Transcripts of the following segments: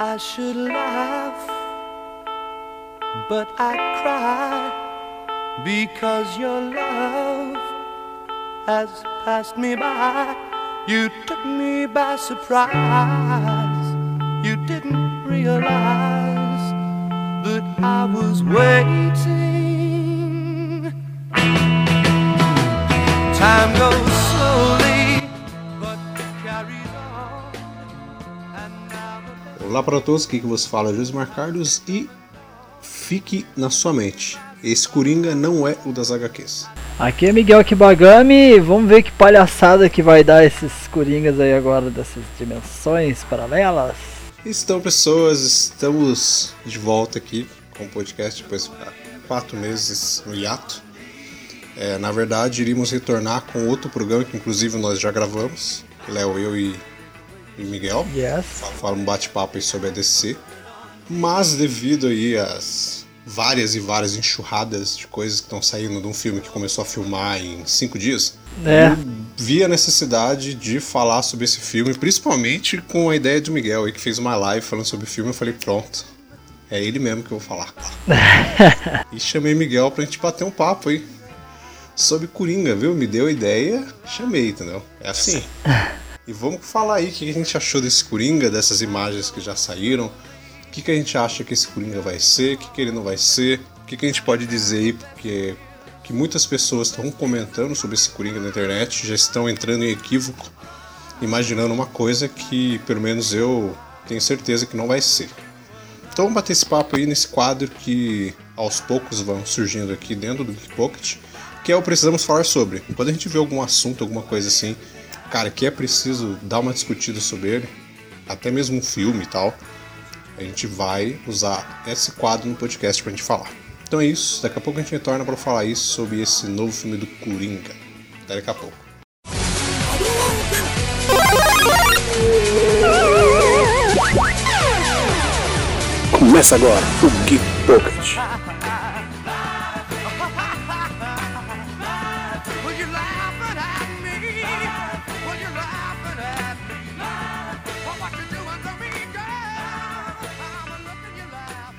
I should laugh, but I cry because your love has passed me by. You took me by surprise. You didn't realize that I was waiting. Time goes Olá para todos, aqui que você fala é Josmar Carlos e fique na sua mente. Esse Coringa não é o das HQs. Aqui é Miguel Kibagami, vamos ver que palhaçada que vai dar esses coringas aí agora dessas dimensões paralelas. Então, pessoas, estamos de volta aqui com o podcast depois de ficar quatro meses no hiato. É, na verdade, iríamos retornar com outro programa que, inclusive, nós já gravamos. Léo, eu e, e Miguel. Yes. Fala um bate-papo aí sobre a DC. Mas devido aí às várias e várias enxurradas de coisas que estão saindo de um filme que começou a filmar em cinco dias, É, eu vi a necessidade de falar sobre esse filme, principalmente com a ideia do Miguel aí que fez uma live falando sobre o filme. Eu falei, pronto, é ele mesmo que eu vou falar. e chamei Miguel pra gente bater um papo aí sobre Coringa, viu? Me deu a ideia, chamei, entendeu? É assim. E vamos falar aí o que a gente achou desse Coringa, dessas imagens que já saíram. O que, que a gente acha que esse Coringa vai ser, o que, que ele não vai ser, o que, que a gente pode dizer aí, porque que muitas pessoas estão comentando sobre esse Coringa na internet, já estão entrando em equívoco, imaginando uma coisa que pelo menos eu tenho certeza que não vai ser. Então vamos bater esse papo aí nesse quadro que aos poucos vão surgindo aqui dentro do Geek Pocket, que é o Precisamos Falar Sobre. Quando a gente vê algum assunto, alguma coisa assim, cara, que é preciso dar uma discutida sobre ele, até mesmo um filme e tal, a gente vai usar esse quadro no podcast pra gente falar. Então é isso, daqui a pouco a gente retorna para falar isso sobre esse novo filme do Coringa. Até daqui a pouco. Começa agora o Geek Pocket.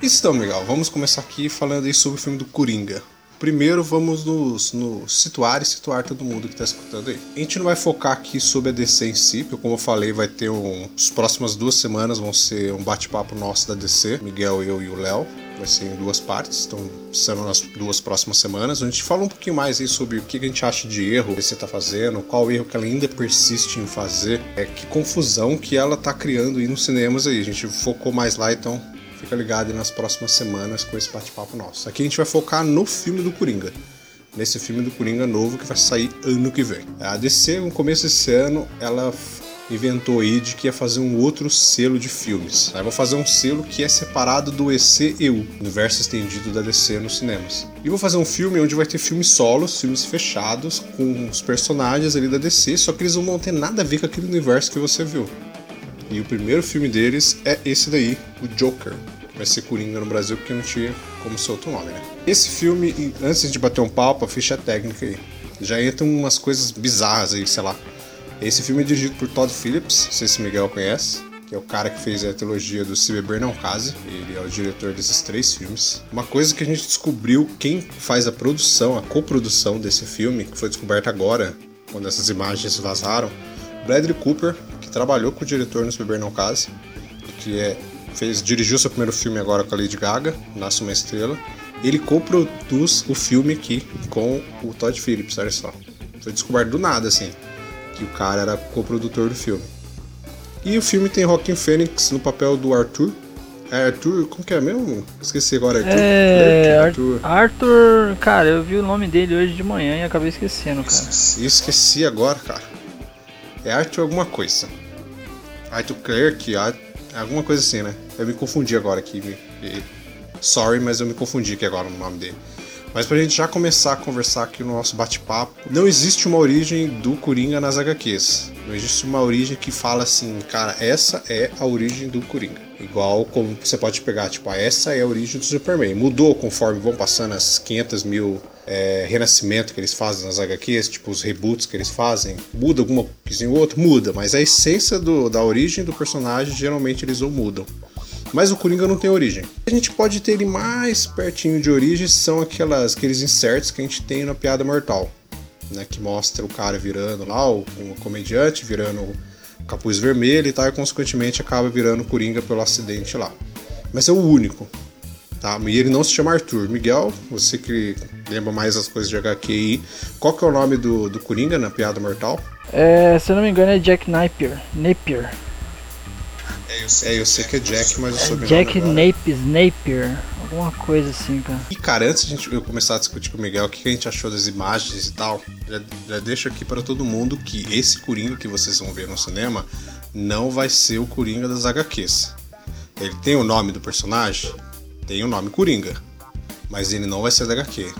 Então, Miguel, vamos começar aqui falando sobre o filme do Coringa. Primeiro vamos nos, nos situar e situar todo mundo que está escutando aí. A gente não vai focar aqui sobre a DC em si, porque como eu falei, vai ter um. As próximas duas semanas vão ser um bate-papo nosso da DC, Miguel, eu e o Léo. Vai ser em duas partes, então sendo nas duas próximas semanas. A gente fala um pouquinho mais aí sobre o que a gente acha de erro que você está fazendo, qual erro que ela ainda persiste em fazer, é, que confusão que ela tá criando aí nos cinemas aí. A gente focou mais lá, então Fica ligado aí nas próximas semanas com esse bate-papo nosso. Aqui a gente vai focar no filme do Coringa. Nesse filme do Coringa novo que vai sair ano que vem. A DC, no começo desse ano, ela inventou aí de que ia fazer um outro selo de filmes. Aí vou fazer um selo que é separado do ECEU, Universo Estendido da DC nos cinemas. E vou fazer um filme onde vai ter filmes solos, filmes fechados, com os personagens ali da DC, só que eles não vão ter nada a ver com aquele universo que você viu. E o primeiro filme deles é esse daí, o Joker. Vai ser Coringa no Brasil, porque não tinha como ser outro nome, né? Esse filme, antes de bater um papo, a ficha técnica aí. Já entram umas coisas bizarras aí, sei lá. Esse filme é dirigido por Todd Phillips, não sei se Miguel conhece, que é o cara que fez a trilogia do Se Beber Não Case. Ele é o diretor desses três filmes. Uma coisa que a gente descobriu, quem faz a produção, a coprodução desse filme, que foi descoberta agora, quando essas imagens vazaram, Bradley Cooper, que trabalhou com o diretor no Se Beber Não Case, que é, fez, dirigiu seu primeiro filme agora com a Lady Gaga, Nasce Uma Estrela. Ele coproduz o filme aqui com o Todd Phillips, olha só. Foi descoberto do nada, assim, que o cara era coprodutor do filme. E o filme tem Joaquin Phoenix no papel do Arthur. É Arthur, como que é mesmo? Esqueci agora, Arthur. É, Ar- Arthur. Arthur, cara, eu vi o nome dele hoje de manhã e acabei esquecendo, cara. Esqueci, esqueci agora, cara. É Arthur alguma coisa. Arthur Clarke, Ar- alguma coisa assim, né? Eu me confundi agora aqui. Sorry, mas eu me confundi aqui agora no nome dele. Mas pra gente já começar a conversar aqui no nosso bate-papo, não existe uma origem do Coringa nas HQs. Não existe uma origem que fala assim, cara, essa é a origem do Coringa. Igual como você pode pegar, tipo, ah, essa é a origem do Superman. Mudou conforme vão passando as 500 mil é, renascimento que eles fazem nas HQs, tipo os reboots que eles fazem. Muda alguma coisinha ou outra? Muda, mas a essência do- da origem do personagem geralmente eles não mudam. Mas o Coringa não tem origem. A gente pode ter ele mais pertinho de origem, são aquelas, aqueles inserts que a gente tem na Piada Mortal. Né, que mostra o cara virando lá, o, comediante virando o capuz vermelho e tal, e consequentemente acaba virando o Coringa pelo acidente lá. Mas é o único. Tá? E ele não se chama Arthur. Miguel, você que lembra mais as coisas de HQ aí, qual que é o nome do, do Coringa na Piada Mortal? É, se eu não me engano é Jack Napier. Napier. É, eu sei que é Jack, mas eu sou Jack Napier, Napier. Alguma coisa assim, cara. E cara, antes de gente- eu começar a discutir com o Miguel o que que a gente achou das imagens e tal, já, já deixo aqui para todo mundo que esse Coringa que vocês vão ver no cinema não vai ser o Coringa das HQs. Ele tem o nome do personagem? Tem o nome Coringa. Mas ele não vai ser da HQ.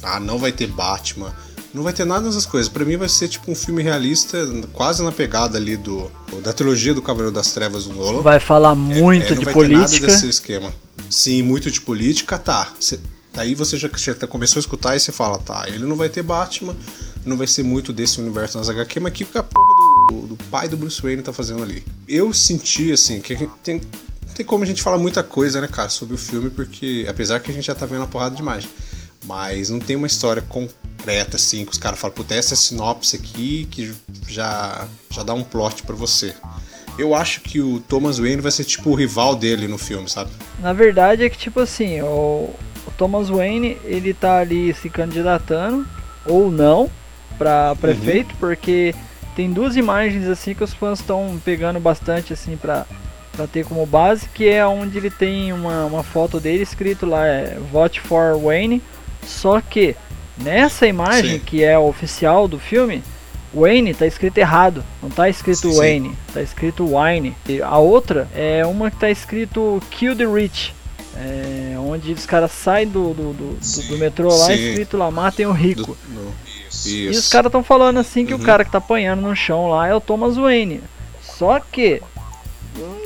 Tá? Não vai ter Batman. Não vai ter nada dessas coisas. Pra mim vai ser tipo um filme realista, quase na pegada ali do da trilogia do Cavaleiro das Trevas do Nolan. Vai falar muito É, não de vai ter nada política. desse esquema. Sim, muito de política, tá. Cê- Daí você já, já começou a escutar e você fala, tá, ele não vai ter Batman, não vai ser muito desse universo nas HQ, mas que que a porra do, do pai do Bruce Wayne tá fazendo ali? Eu senti, assim, que tem, tem como a gente falar muita coisa, né, cara, sobre o filme, porque apesar que a gente já tá vendo uma porrada de imagem, mas não tem uma história concreta, assim, que os caras falam, puta, essa é a sinopse aqui que já, já dá um plot pra você. Eu acho que o Thomas Wayne vai ser tipo o rival dele no filme, sabe? Na verdade é que tipo assim, o, o Thomas Wayne, ele tá ali se candidatando ou não pra prefeito, porque tem duas imagens assim que os fãs estão pegando bastante assim pra, pra ter como base, que é onde ele tem uma, uma foto dele escrito lá, é Vote for Wayne, só que nessa imagem Sim. que é oficial do filme, Wayne tá escrito errado, não tá escrito Sim, sim. Wayne, tá escrito Wine. E a outra é uma que tá escrito Kill the Rich, é, onde os caras saem do, do, do, do- do metrô lá, Sim. escrito lá, matem o rico. Do- no- E os Isso. caras estão falando assim que Uhum. o cara que tá apanhando no chão lá é o Thomas Wayne. Só que,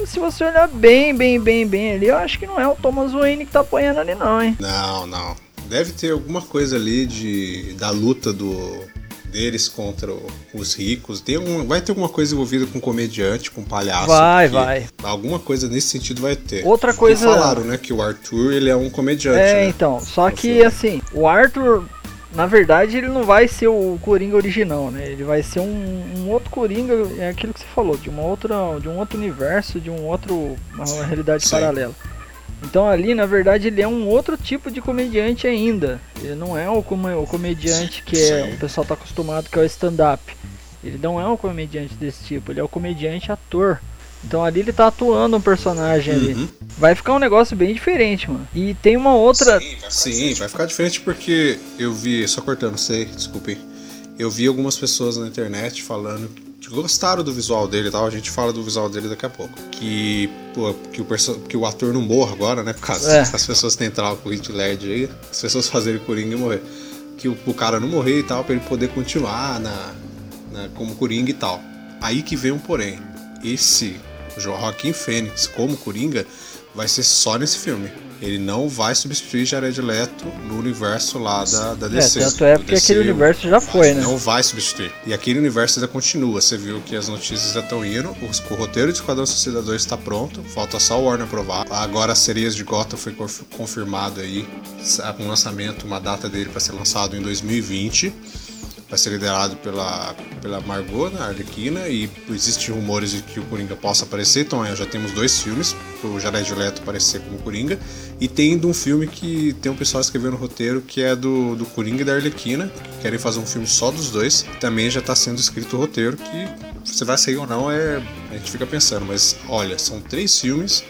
se você olhar bem, bem, bem, bem ali, eu acho que não é o Thomas Wayne que tá apanhando ali não, hein. Não, não. Deve ter alguma coisa ali de da luta do deles contra os ricos. Tem um, vai ter alguma coisa envolvida com comediante, com palhaço. Vai, vai. Alguma coisa nesse sentido vai ter. Outra Porque coisa- falaram, né, que o Arthur ele é um comediante. É, né? então, só no que filme. assim, o Arthur, na verdade, ele não vai ser o Coringa original, né? Ele vai ser um, um outro Coringa, é aquilo que você falou, de uma outra, de um outro universo, de um outro, uma realidade Sim. paralela. Então ali, na verdade, ele é um outro tipo de comediante ainda. Ele não é o, come- o comediante que é, Sim. o pessoal tá acostumado que é o stand-up. Ele não é um comediante desse tipo, ele é o comediante ator. Então ali ele tá atuando um personagem ali. Vai ficar um negócio bem diferente, mano. E tem uma outra. Sim, vai ficar diferente porque eu vi, só cortando, sei, desculpem. Eu vi algumas pessoas na internet falando que gostaram do visual dele e tal. A gente fala do visual dele daqui a pouco. Que, pô, que, o, perso- que o ator não morra agora, né? Por causa É. das pessoas com o Hit Led aí, as pessoas fazerem Coringa e morrer. Que o, o cara não morrer e tal, pra ele poder continuar na, na- como Coringa e tal. Aí que vem um porém. Esse Joaquim Fênix como Coringa vai ser só nesse filme. Ele não vai substituir Jared Leto no universo lá da, da É, DC. tanto é porque aquele universo já foi, né? Não vai substituir. E aquele universo ainda continua. Você viu que as notícias já estão indo. O, o roteiro de Esquadrão Suicida 2 está pronto. Falta só o Warner aprovar. Agora as Sereias de Gotham foi conf- confirmado aí. Um lançamento, uma data dele para ser lançado em 2020 vai ser liderado pela, pela Margot, né, Arlequina, e existem rumores de que o Coringa possa aparecer, então é, já temos dois filmes, pro Jared Leto aparecer como Coringa, e tem um filme que tem um pessoal escrevendo o roteiro que é do, do Coringa e da Arlequina, que querem fazer um filme só dos dois, também já está sendo escrito o roteiro, que se vai sair ou não, é, a gente fica pensando, mas olha, são três filmes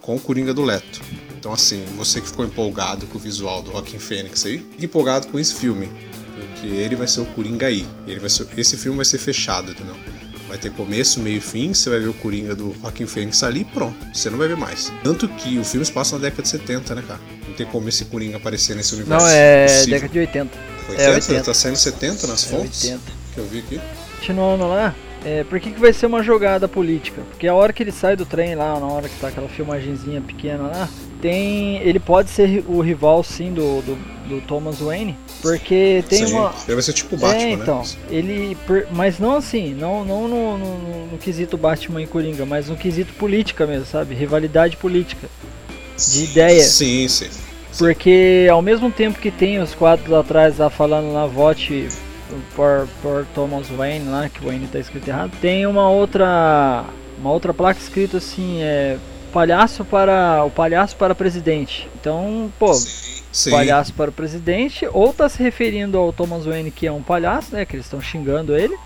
com o Coringa do Leto. Então, assim, você que ficou empolgado com o visual do Joaquin Phoenix aí, empolgado com esse filme. Porque ele vai ser o Coringa aí. Ele vai ser, esse filme vai ser fechado, entendeu? Vai ter começo, meio e fim, você vai ver o Coringa do Joaquin Phoenix ali e pronto. Você não vai ver mais. Tanto que o filme se passa na década de 70, né, cara? Não tem como esse Coringa aparecer nesse universo. Não, é Possível. década de 80. 80? é 80. Tá saindo 70 nas É fontes? 80. Que eu vi aqui. Continuando lá, é, por que, que vai ser uma jogada política? Porque a hora que ele sai do trem lá, na hora que tá aquela filmagenzinha pequena lá, tem. Ele pode ser o rival sim do, do, do Thomas Wayne. Porque tem Sim, uma. Ele vai ser tipo Batman, é, então, né? ele. Mas não assim, não, não no, no, no- quesito Batman e Coringa, mas no quesito política mesmo, sabe? Rivalidade política. De ideia. Sim, sim. Porque ao mesmo tempo que tem os quadros atrás lá falando lá, vote por, por Thomas Wayne lá, que o Wayne tá escrito errado, tem uma outra. Uma outra placa escrita assim, é. Palhaço para. O palhaço para presidente. Então, pô, Sim. palhaço para o presidente, ou tá se referindo ao Thomas Wayne que é um palhaço, né? Que eles estão xingando ele.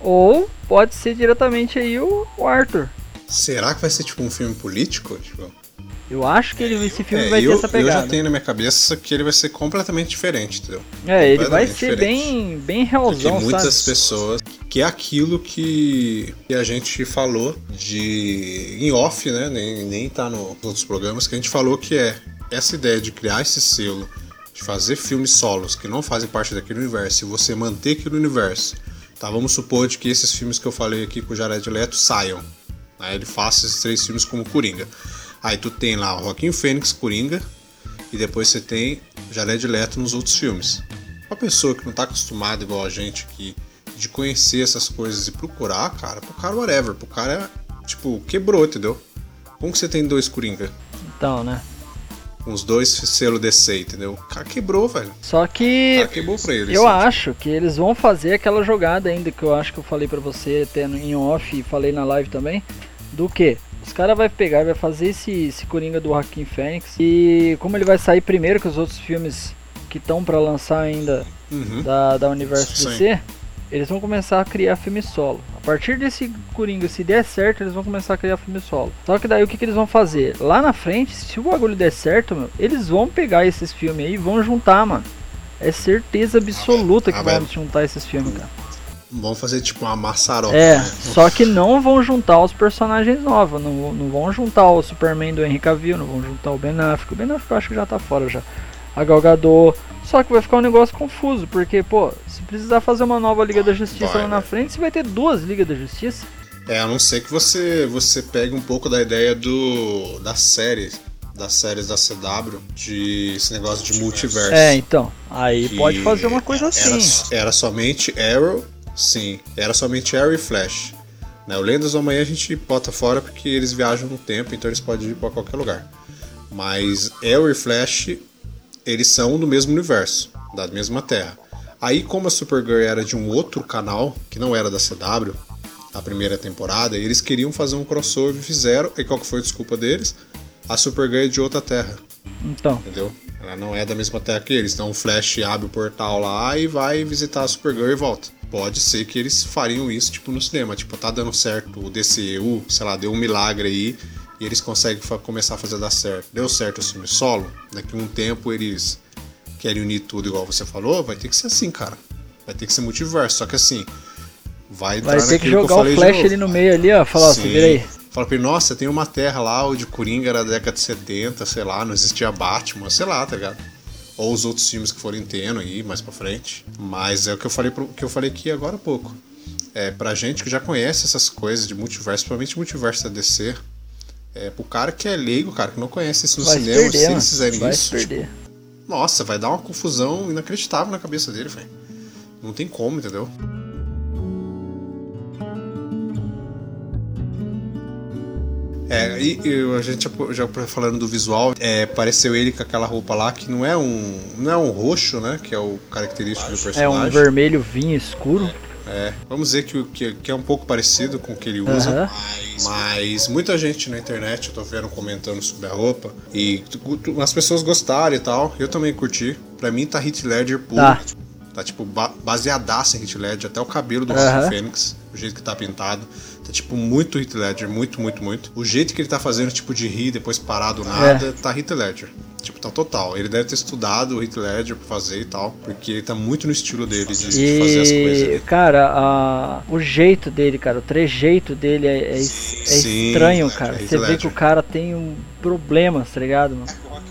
Ou pode ser diretamente aí o, o Arthur. Será que vai ser tipo um filme político? Tipo, Eu acho que ele, esse filme é, vai eu, ter essa eu pegada. já tenho na minha cabeça que ele vai ser completamente diferente, entendeu? É, ele vai ser diferente. bem, bem Porque realzão, muitas sabe? pessoas. Que é aquilo que, que a gente falou de. em off, né? Nem, nem tá nos outros programas, que a gente falou que é essa ideia de criar esse selo, de fazer filmes solos que não fazem parte daquele universo, e você manter aquele universo. Tá, vamos supor de que esses filmes que eu falei aqui com o Jared Leto saiam. Aí ele faça esses três filmes como Coringa. Aí tu tem lá o Joaquim Fênix, Coringa, e depois você tem Jared Leto nos outros filmes. Uma pessoa que não tá acostumada igual a gente aqui, de conhecer essas coisas e procurar, cara, pro cara whatever, pro cara, tipo, quebrou, entendeu? Como que você tem dois Coringa? Então, né? Os dois selo DC, entendeu? O cara quebrou, velho. Só que quebrou pra ele. eu assim, acho que eles vão fazer aquela jogada ainda que eu acho que eu falei pra você até em off e falei na live também. Do que? Os caras vai pegar, vai fazer esse, esse Coringa do Joaquim Fênix e como ele vai sair primeiro que os outros filmes que estão pra lançar ainda Uhum. da, da Universo Sim. DC, eles vão começar a criar filme solo. A partir desse Coringa, se der certo, eles vão começar a criar filme solo. Só que daí o que, que eles vão fazer? Lá na frente, se o bagulho der certo, meu, eles vão pegar esses filmes aí e vão juntar, mano. É certeza absoluta que Ah, vão juntar esses filmes, cara. Vamos fazer tipo uma maçaroca. É, né? só que não vão juntar os personagens novos. Não, vão- não vão juntar o Superman do Henry Cavill, não vão juntar o Ben Affleck. O Ben Affleck eu acho que já tá fora já. A Gal Gadot. Só que vai ficar um negócio confuso, porque, pô, se precisar fazer uma nova Liga da Justiça Vai, lá na vai. frente, você vai ter duas Ligas da Justiça. É, a não ser que você, você pegue um pouco da ideia do da série, das séries da CW, de esse negócio de multiverso. É, então. Aí pode fazer uma coisa era, assim. Era somente Arrow, sim, era somente Arrow e Flash. Né, o Lendas do Amanhã a gente bota fora porque eles viajam no tempo, então eles podem ir para qualquer lugar. Mas Arrow e Flash, eles são do mesmo universo, da mesma Terra. Aí, como a Supergirl era de um outro canal, que não era da CW, a primeira temporada, eles queriam fazer um crossover e fizeram. E qual que foi a desculpa deles? A Supergirl é de outra Terra Então. entendeu? Ela não é da mesma terra que eles. Então o Flash abre o portal lá e vai visitar a Supergirl e volta. Pode ser que eles fariam isso, tipo, no cinema. Tipo, tá dando certo o DCU, sei lá, deu um milagre aí e eles conseguem começar a fazer dar certo. Deu certo o filme solo, daqui a um tempo eles querem unir tudo igual você falou, vai ter que ser assim, cara. Vai ter que ser multiverso. Só que assim, vai entrar Vai ter que jogar o falei de Flash ali no meio ali, ó. Falar, ó, Sim. vira aí. Fala pra ele, nossa, tem uma terra lá, o de Coringa era da década de 70, sei lá, não existia Batman, sei lá, tá ligado? Ou os outros filmes que forem tendo aí mais pra frente. Mas é o que eu falei, pro- que eu falei aqui agora há pouco. É, pra gente que já conhece essas coisas de multiverso, principalmente multiverso da DC, é, pro cara que é leigo, cara, que não conhece isso no Vai cinema, perder, se eles fizerem Vai isso, perder. tipo, nossa, vai dar uma confusão inacreditável na cabeça dele, velho. Não tem como, entendeu? É, e, e a gente já, já falando do visual, é, pareceu ele com aquela roupa lá que não é um não é um roxo, né? Que é o característico do É personagem. um vermelho vinho escuro. É, vamos dizer que, que, que é um pouco parecido com o que ele usa, Aham. mas muita gente na internet, eu tô vendo comentando sobre a roupa, e as pessoas gostaram e tal, eu também curti. Pra mim tá Hit Ledger puro. Tá. Tá tipo ba baseadaço em Hit Ledger, até o cabelo do. Joaquin Fênix, o jeito que tá pintado. Tá tipo muito Hit Ledger, muito, muito, muito. O jeito que ele tá fazendo, tipo, de rir depois parar do nada, tá Hit Ledger. Tipo, tá total. Ele deve ter estudado o Hit Ledger pra fazer e tal, porque ele tá muito no estilo dele de, de fazer as coisas. E, ali. cara, a- o jeito dele, cara, o trejeito dele é, é é Sim, estranho, é, cara. é Você vê que o cara tem um problema, tá ligado, mano?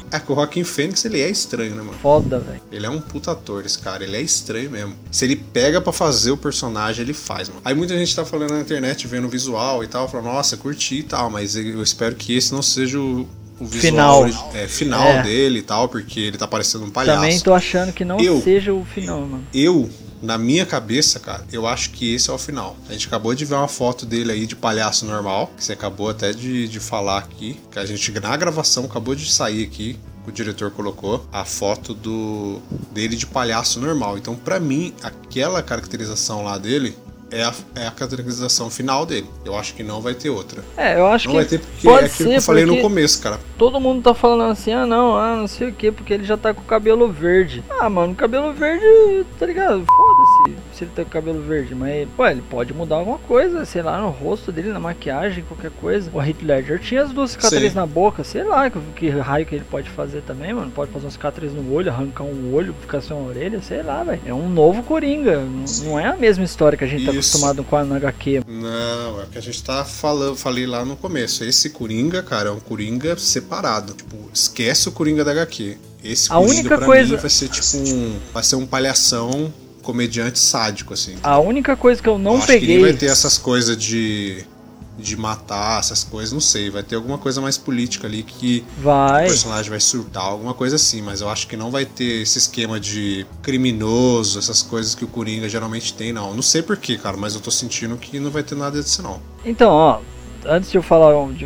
É que o Joaquim Fênix, ele é estranho, né, mano? Foda, velho. Ele é um puta ator, esse cara. Ele é estranho mesmo. Se ele pega pra fazer o personagem, ele faz, mano. Aí muita gente tá falando na internet, vendo o visual e tal, falando, nossa, curti e tal, mas eu espero que esse não seja o, o visual Final. é, final É. dele e tal, porque ele tá parecendo um palhaço. Também tô achando que não Eu- seja o final, mano. Eu, na minha cabeça, cara, eu acho que esse é o final. A gente acabou de ver uma foto dele aí de palhaço normal, que você acabou até de, de falar aqui, que a gente na gravação acabou de sair aqui. que O diretor colocou a foto do dele de palhaço normal. Então, pra mim, aquela caracterização lá dele é a, é a caracterização final dele. Eu acho que não vai ter outra. É, eu acho Não que vai ter porque pode é aquilo ser que eu falei no começo, cara. todo mundo tá falando assim, ah não, ah não sei o que, porque ele já tá com o cabelo verde. Ah, mano, cabelo verde, tá ligado? Se ele tá com cabelo verde, mas, pô, ele pode mudar alguma coisa, sei lá, no rosto dele, na maquiagem, qualquer coisa. O Heath Ledger tinha as duas cicatrizes Sim. na boca, sei lá, que, que raio que ele pode fazer também, mano. Pode fazer uma cicatriz no olho, arrancar um olho, ficar sem uma orelha, sei lá, velho. É um novo Coringa, não, não é a mesma história que a gente tá Isso. acostumado com a HQ. Não, é o que a gente tá falando, falei lá no começo. Esse Coringa, cara, é um Coringa separado. Tipo, esquece o Coringa da HQ. Esse A Coringa única pra coisa- mim vai ser tipo um. Vai ser um palhação comediante sádico, assim. A única coisa que eu não Eu acho que peguei. nem vai ter essas coisas de. de matar, essas coisas, não sei. Vai ter alguma coisa mais política ali que Vai. o personagem vai surtar, alguma coisa assim, mas eu acho que não vai ter esse esquema de criminoso, essas coisas que o Coringa geralmente tem, não. Não sei porquê, cara, mas eu tô sentindo que não vai ter nada disso, não. Então, ó, antes de eu falar de-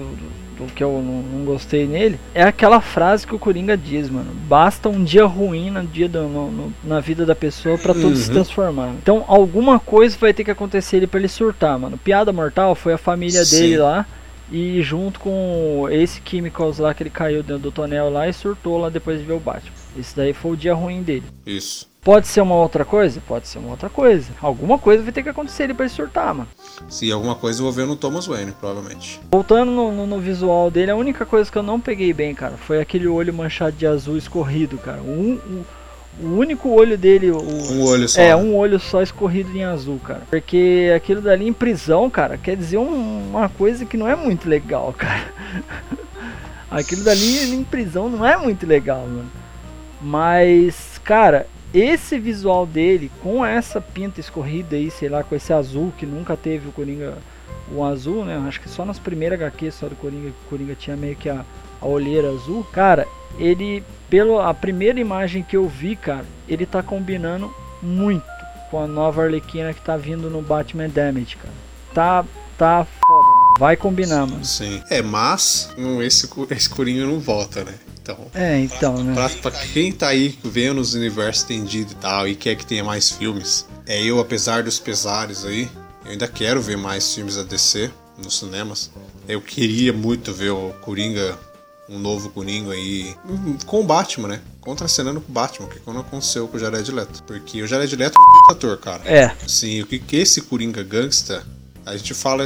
do que eu não, não gostei nele, é aquela frase que o Coringa diz, mano. Basta um dia ruim no dia do- no- no- na vida da pessoa pra tudo se Uhum. transformar. Então, alguma coisa vai ter que acontecer ele pra ele surtar, mano. Piada mortal foi a família Sim. dele lá. E junto com esse Chemicals lá que ele caiu dentro do tonel lá e surtou lá depois de ver o Batman. Esse daí foi o dia ruim dele. Isso. Pode ser uma outra coisa? Pode ser uma outra coisa. Alguma coisa vai ter que acontecer ele pra ele surtar, mano. Se alguma coisa envolvendo o Thomas Wayne, provavelmente. Voltando no, no- no visual dele, a única coisa que eu não peguei bem, cara, foi aquele olho manchado de azul escorrido, cara. O único olho dele, o, Um olho só. é, né? um olho só escorrido em azul, cara. Porque aquilo dali em prisão, cara, quer dizer um- uma coisa que não é muito legal, cara. Aquilo dali em prisão não é muito legal, mano. Mas, cara, esse visual dele com essa pinta escorrida aí, sei lá, com esse azul que nunca teve o Coringa, o azul, né? Acho que só nas primeiras HQs só do Coringa, o Coringa tinha meio que a, a olheira azul. Cara, ele, pelo a primeira imagem que eu vi, cara, ele tá combinando muito com a nova Arlequina que tá vindo no Batman Damage, cara. Tá, tá foda. Vai combinar, mano. Sim. É, mas esse, esse Coringa não volta, né? Então, É, então, né? pra, pra quem tá aí vendo os universos estendidos e tal e quer que tenha mais filmes, é eu, apesar dos pesares aí, eu ainda quero ver mais filmes da DC nos cinemas. Eu queria muito ver o Coringa, um novo Coringa aí, hum, com o Batman, né? Contracenando com o Batman, que não aconteceu com o Jared Leto. Porque o Jared Leto é um ator, cara. É, Sim, o que, que esse Coringa gangsta, a gente fala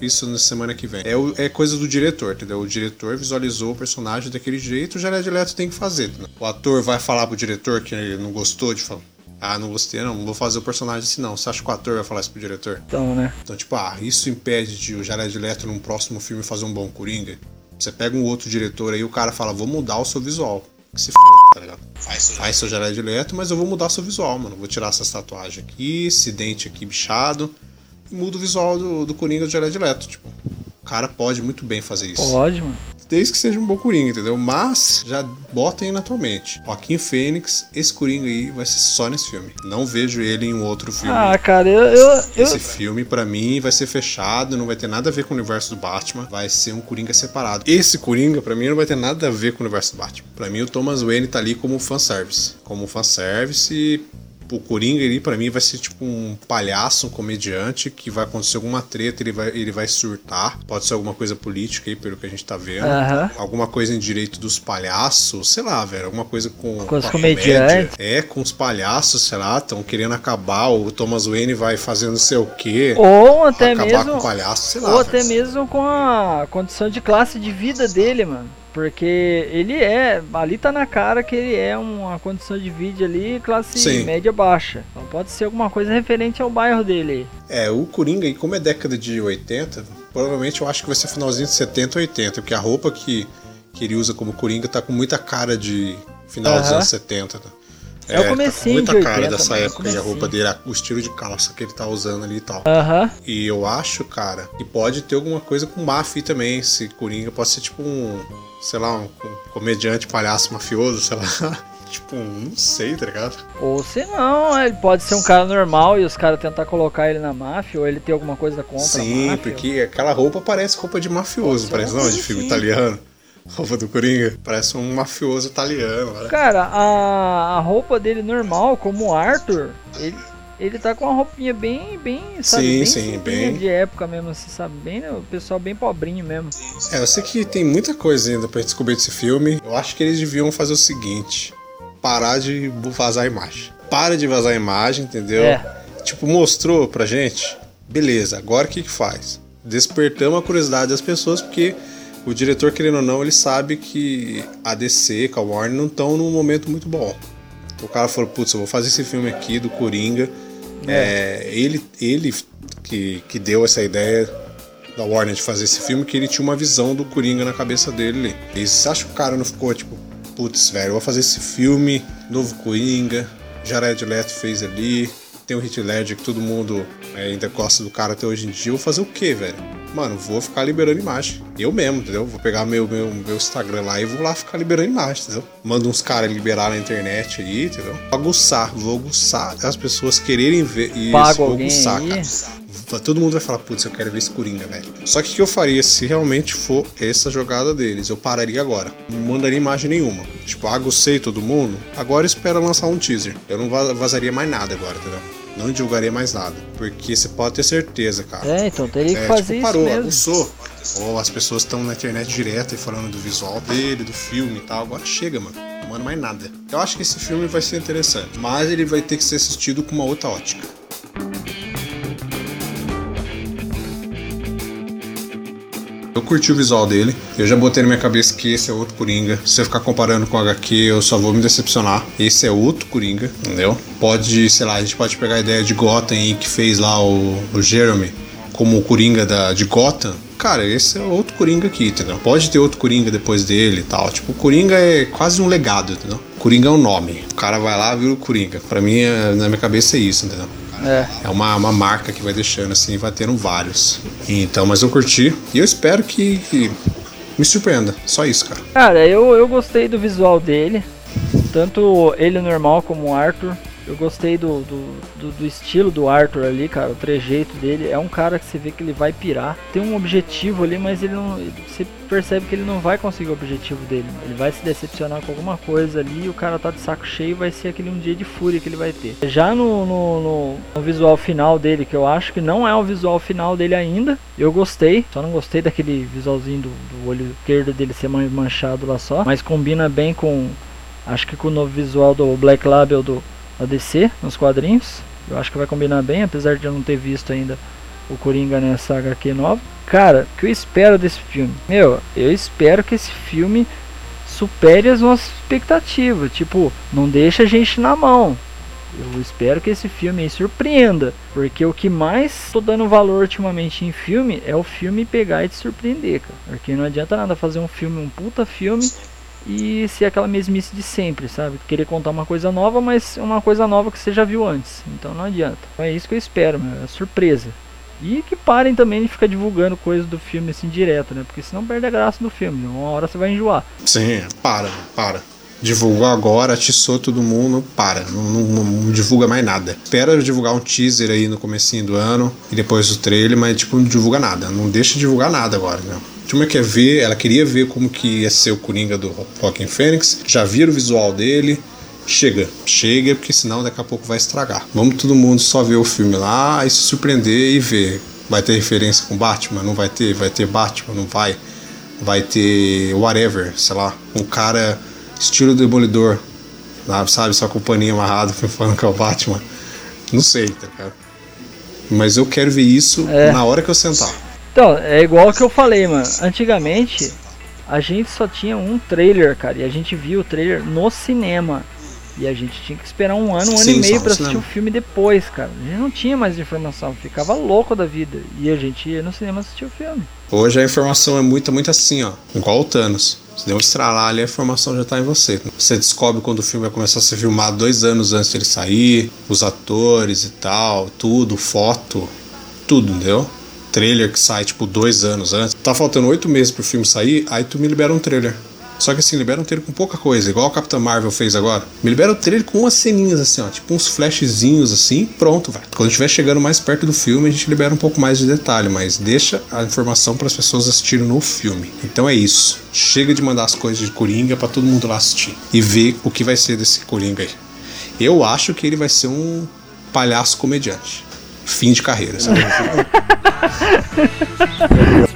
isso na semana que vem. É, o- é coisa do diretor, entendeu? O diretor visualizou o personagem daquele jeito, o Jared Leto tem que fazer. entendeu? O ator vai falar pro diretor que ele não gostou de falar. Ah, não gostei, não, não vou fazer o personagem assim, não. Você acha que o ator vai falar isso pro diretor? então, né? Então, tipo, ah, isso impede de o Jared Leto num próximo filme fazer um bom Coringa? Você pega um outro diretor aí, o cara fala, vou mudar o seu visual. Que se foda, tá ligado? Faz seu Jared Leto, mas eu vou mudar seu visual, mano. Vou tirar essas tatuagens aqui, esse dente aqui bichado. Muda o visual do, do Coringa do Jared Leto, tipo. O cara pode muito bem fazer isso. Pode, mano. Desde que seja um bom Coringa, entendeu? Mas já botem na tua mente. Joaquim Fênix, esse Coringa aí vai ser só nesse filme. Não vejo ele em um outro filme. Ah, cara, eu. eu, eu Esse filme, pra mim, vai ser fechado, não vai ter nada a ver com o universo do Batman, vai ser um Coringa separado. Esse Coringa, pra mim, não vai ter nada a ver com o universo do Batman. Pra mim, o Thomas Wayne tá ali como fanservice. Como fanservice e o Coringa ali, pra mim, vai ser tipo um palhaço, um comediante, que vai acontecer alguma treta, ele vai, ele vai surtar. Pode ser alguma coisa política aí, pelo que a gente tá vendo. Aham. Alguma coisa em direito dos palhaços, sei lá, velho. Alguma coisa com, Com os a comediantes. É, com os palhaços, sei lá, estão querendo acabar. O Thomas Wayne vai fazendo não sei o quê. ou até acabar mesmo. com palhaço, sei lá. Ou até velho. mesmo com a condição de classe de vida dele, mano. Porque ele é. Ali tá na cara que ele é uma condição de vida ali, classe Sim. média baixa. Então pode ser alguma coisa referente ao bairro dele. É, o Coringa, como é década de 80, provavelmente eu acho que vai ser finalzinho de 70, 80, porque a roupa que, que ele usa como Coringa tá com muita cara de final dos Aham. anos 70. Tá? É o tá comecinho muita de cara 80, dessa mano, é época e a roupa dele, o estilo de calça que ele tá usando ali e tal. Aham. E eu acho, cara, que pode ter alguma coisa com máfia também. Se Coringa pode ser tipo um, sei lá, um, um comediante, palhaço mafioso, sei lá. tipo, um, não sei, tá ligado? Ou se não, ele pode ser um cara normal e os caras tentar colocar ele na máfia, ou ele ter alguma coisa contra a Sim, máfia. porque aquela roupa parece roupa de mafioso, parece não, de filme assim. italiano. Roupa do Coringa, parece um mafioso italiano. olha. Cara, a, a roupa dele normal, como o Arthur, ele, ele tá com uma roupinha bem, bem, sabe, Sim, bem sim, bem. de época mesmo, assim, sabe, bem, né, o pessoal bem pobrinho mesmo. É, eu sei que tem muita coisa ainda pra gente descobrir desse filme. Eu acho que eles deviam fazer o seguinte: parar de vazar a imagem. Para de vazar a imagem, entendeu? É. Tipo, mostrou pra gente. Beleza, agora o que que faz? Despertamos a curiosidade das pessoas, porque o diretor, querendo ou não, ele sabe que a DC, com a Warner, não estão num momento muito bom. Então o cara falou, putz, eu vou fazer esse filme aqui do Coringa. É, ele ele que, que deu essa ideia da Warner de fazer esse filme, que ele tinha uma visão do Coringa na cabeça dele. E você acha que o cara não ficou tipo, putz, velho, eu vou fazer esse filme, novo Coringa, Jared Leto fez ali, tem o Heath Ledger que todo mundo é, ainda gosta do cara até hoje em dia, eu vou fazer o quê, velho? Mano, vou ficar liberando imagem. Eu mesmo, entendeu? Vou pegar meu, meu, meu Instagram lá e vou lá ficar liberando imagem, entendeu? Manda uns caras liberar na internet aí, entendeu? Vou aguçar, vou aguçar as pessoas quererem ver isso. Pago vou alguém aguçar, aí. cara. Todo mundo vai falar, putz, eu quero ver esse Coringa, velho. Só que o que eu faria se realmente for essa jogada deles? Eu pararia agora. Não mandaria imagem nenhuma. Tipo, agucei todo mundo. Agora espera lançar um teaser. Eu não va- vazaria mais nada agora, entendeu? Não divulgaria mais nada. Porque você pode ter certeza, cara. É, então teria que É, fazer tipo, parou, isso mesmo. aguçou. Ou as pessoas estão na internet direto e falando do visual dele, do filme e tal. Agora chega, mano. Não manda mais nada. Eu acho que esse filme vai ser interessante. Mas ele vai ter que ser assistido com uma outra ótica. Curti o visual dele. Eu já botei na minha cabeça que esse é outro Coringa. Se eu ficar comparando com o HQ, eu só vou me decepcionar. Esse é outro Coringa, entendeu? Pode, sei lá, a gente pode pegar a ideia de Gotham que fez lá o, o Jeremy como o Coringa da, de Gotham. Cara, esse é outro Coringa aqui, entendeu? Pode ter outro Coringa depois dele e tal. Tipo, o Coringa é quase um legado, entendeu? Coringa é um nome. O cara vai lá vira o Coringa. Pra mim, é- na minha cabeça é isso, entendeu? É. É uma, uma marca que vai deixando assim, vai tendo vários. Então, mas eu curti. E eu espero que, que me surpreenda. Só isso, cara. Cara, eu, eu gostei do visual dele. Tanto ele normal como o Arthur. Eu gostei do, do, do, do estilo do Arthur ali, cara. O trejeito dele. É um cara que você vê que ele vai pirar. Tem um objetivo ali, mas ele não. Você percebe que ele não vai conseguir o objetivo dele. Ele vai se decepcionar com alguma coisa ali. E o cara tá de saco cheio. Vai ser aquele um dia de fúria que ele vai ter. Já no, no, no- no visual final dele, que eu acho que não é o visual final dele ainda. Eu gostei. Só não gostei daquele visualzinho do, do olho esquerdo dele ser man- manchado lá só. Mas combina bem com. Acho que com o novo visual do Black Label do da DC nos quadrinhos. Eu acho que vai combinar bem, apesar de eu não ter visto ainda o Coringa nessa HQ nova. Cara, o que eu espero desse filme? Meu, eu espero que esse filme supere as nossas expectativas. Tipo, não deixa a gente na mão. Eu espero que esse filme surpreenda. Porque o que mais tô dando valor ultimamente em filme é o filme pegar e te surpreender, cara. Porque não adianta nada fazer um filme, um puta filme, e ser aquela mesmice de sempre, sabe? Querer contar uma coisa nova, mas uma coisa nova que você já viu antes. Então não adianta. Então é isso que eu espero, meu. É surpresa. E que parem também de ficar divulgando coisas do filme assim direto, né? Porque senão perde a graça do filme. Uma hora você vai enjoar. Sim, para, para. Divulgou agora, atiçou todo mundo, para. Não, não- não divulga mais nada. Espera divulgar um teaser aí no comecinho do ano e depois o trailer, mas tipo, não divulga nada. Não deixa divulgar nada agora, né? A turma quer ver, ela queria ver como que ia ser o Coringa do Joaquin Phoenix, já viram o visual dele. Chega, chega, porque senão daqui a pouco vai estragar. Vamos todo mundo só ver o filme lá e se surpreender e ver. Vai ter referência com Batman? Não vai ter? Vai ter Batman? Não vai? vai ter whatever, sei lá, um cara estilo demolidor, sabe, só com o paninho amarrado falando que é o Batman. Não sei, tá ligado? Mas eu quero ver isso É. na hora que eu sentar. Então, é igual que eu falei, mano. Antigamente, a gente só tinha um trailer, cara. E a gente via o trailer no cinema. E a gente tinha que esperar um ano, um ano Sim, e meio no assistir o cinema. filme depois, cara. A gente não tinha mais informação, ficava louco da vida. E a gente ia no cinema assistir o filme. Hoje a informação é muito, muito assim, ó. Igual o Thanos. Você deu um estralar ali, a informação já tá em você. Você descobre quando o filme vai começar a ser filmado dois anos antes dele sair, os atores e tal, tudo, foto, tudo, entendeu? Trailer que sai, tipo, dois anos antes. Tá faltando oito meses pro filme sair, aí tu me libera um trailer. Só que assim, libera um trailer com pouca coisa, igual a Capitã Marvel fez agora. Me libera o trailer com umas ceninhas assim, ó, tipo uns flashzinhos assim, pronto, vai. Quando estiver chegando mais perto do filme, a gente libera um pouco mais de detalhe, mas deixa a informação para as pessoas assistirem no filme. Então é isso. Chega de mandar as coisas de Coringa para todo mundo lá assistir e ver o que vai ser desse Coringa aí. Eu acho que ele vai ser um palhaço comediante. Fim de carreira, sabe?